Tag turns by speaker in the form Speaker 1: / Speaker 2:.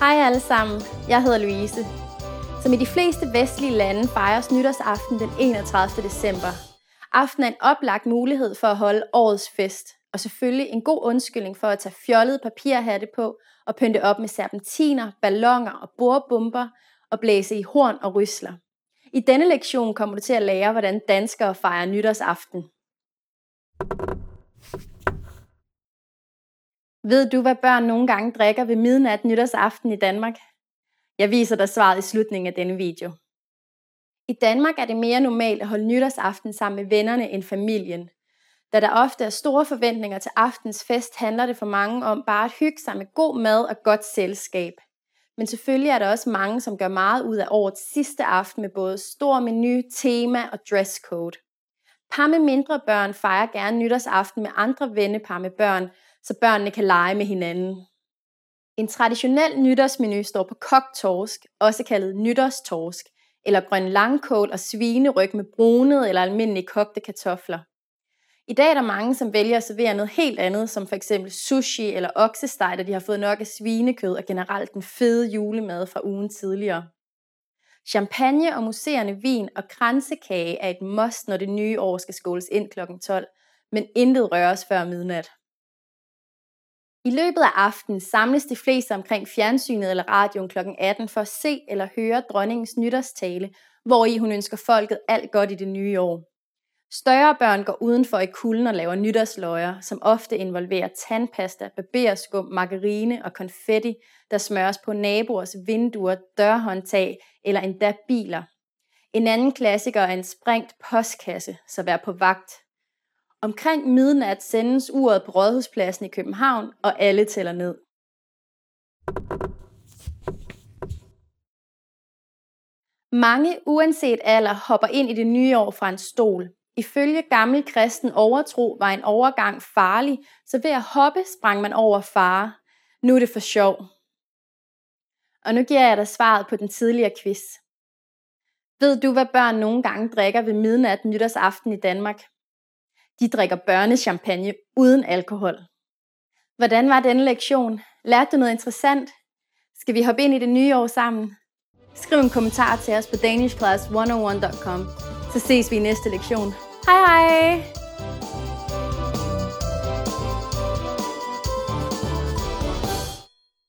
Speaker 1: Hej alle sammen, jeg hedder Louise. Som i de fleste vestlige lande fejres nytårsaften den 31. december. Aften er en oplagt mulighed for at holde årets fest, og selvfølgelig en god undskyldning for at tage fjollede papirhatte på og pynte op med serpentiner, ballonger og bordbomber og blæse i horn og rysler. I denne lektion kommer du til at lære, hvordan danskere fejrer nytårsaften. Ved du, hvad børn nogle gange drikker ved midnat nytårsaften i Danmark? Jeg viser dig svaret i slutningen af denne video. I Danmark er det mere normalt at holde nytårsaften sammen med vennerne end familien. Da der ofte er store forventninger til aftens fest, handler det for mange om bare at hygge sig med god mad og godt selskab. Men selvfølgelig er der også mange, som gør meget ud af årets sidste aften med både stor menu, tema og dresscode. Par med mindre børn fejrer gerne nytårsaften med andre vennepar med børn, så børnene kan lege med hinanden. En traditionel nytårsmenu står på kogt torsk, også kaldet nytårstorsk, eller grøn langkål og svineryg med brunede eller almindelige kogte kartofler. I dag er der mange, som vælger at servere noget helt andet, som f.eks. sushi eller oksesteg, da de har fået nok af svinekød og generelt den fede julemad fra ugen tidligere. Champagne og museerne vin og kransekage er et must, når det nye år skal skåles ind kl. 12, men intet røres før midnat. I løbet af aftenen samles de fleste omkring fjernsynet eller radioen kl. 18 for at se eller høre dronningens nytårstale, hvor i hun ønsker folket alt godt i det nye år. Større børn går udenfor i kulden og laver nytårsløjer, som ofte involverer tandpasta, barberskum, margarine og konfetti, der smøres på naboers vinduer, dørhåndtag eller endda biler. En anden klassiker er en sprængt postkasse, så vær på vagt. Omkring midnat sendes uret på Rådhuspladsen i København, og alle tæller ned. Mange, uanset alder, hopper ind i det nye år fra en stol. Ifølge gammel kristen overtro var en overgang farlig, så ved at hoppe sprang man over fare. Nu er det for sjov. Og nu giver jeg dig svaret på den tidligere quiz. Ved du, hvad børn nogle gange drikker ved midnat nytårsaften i Danmark? De drikker børnechampagne uden alkohol. Hvordan var denne lektion? Lærte du noget interessant? Skal vi hoppe ind i det nye år sammen? Skriv en kommentar til os på danishclass101.com, så ses vi i næste lektion. Hej hej!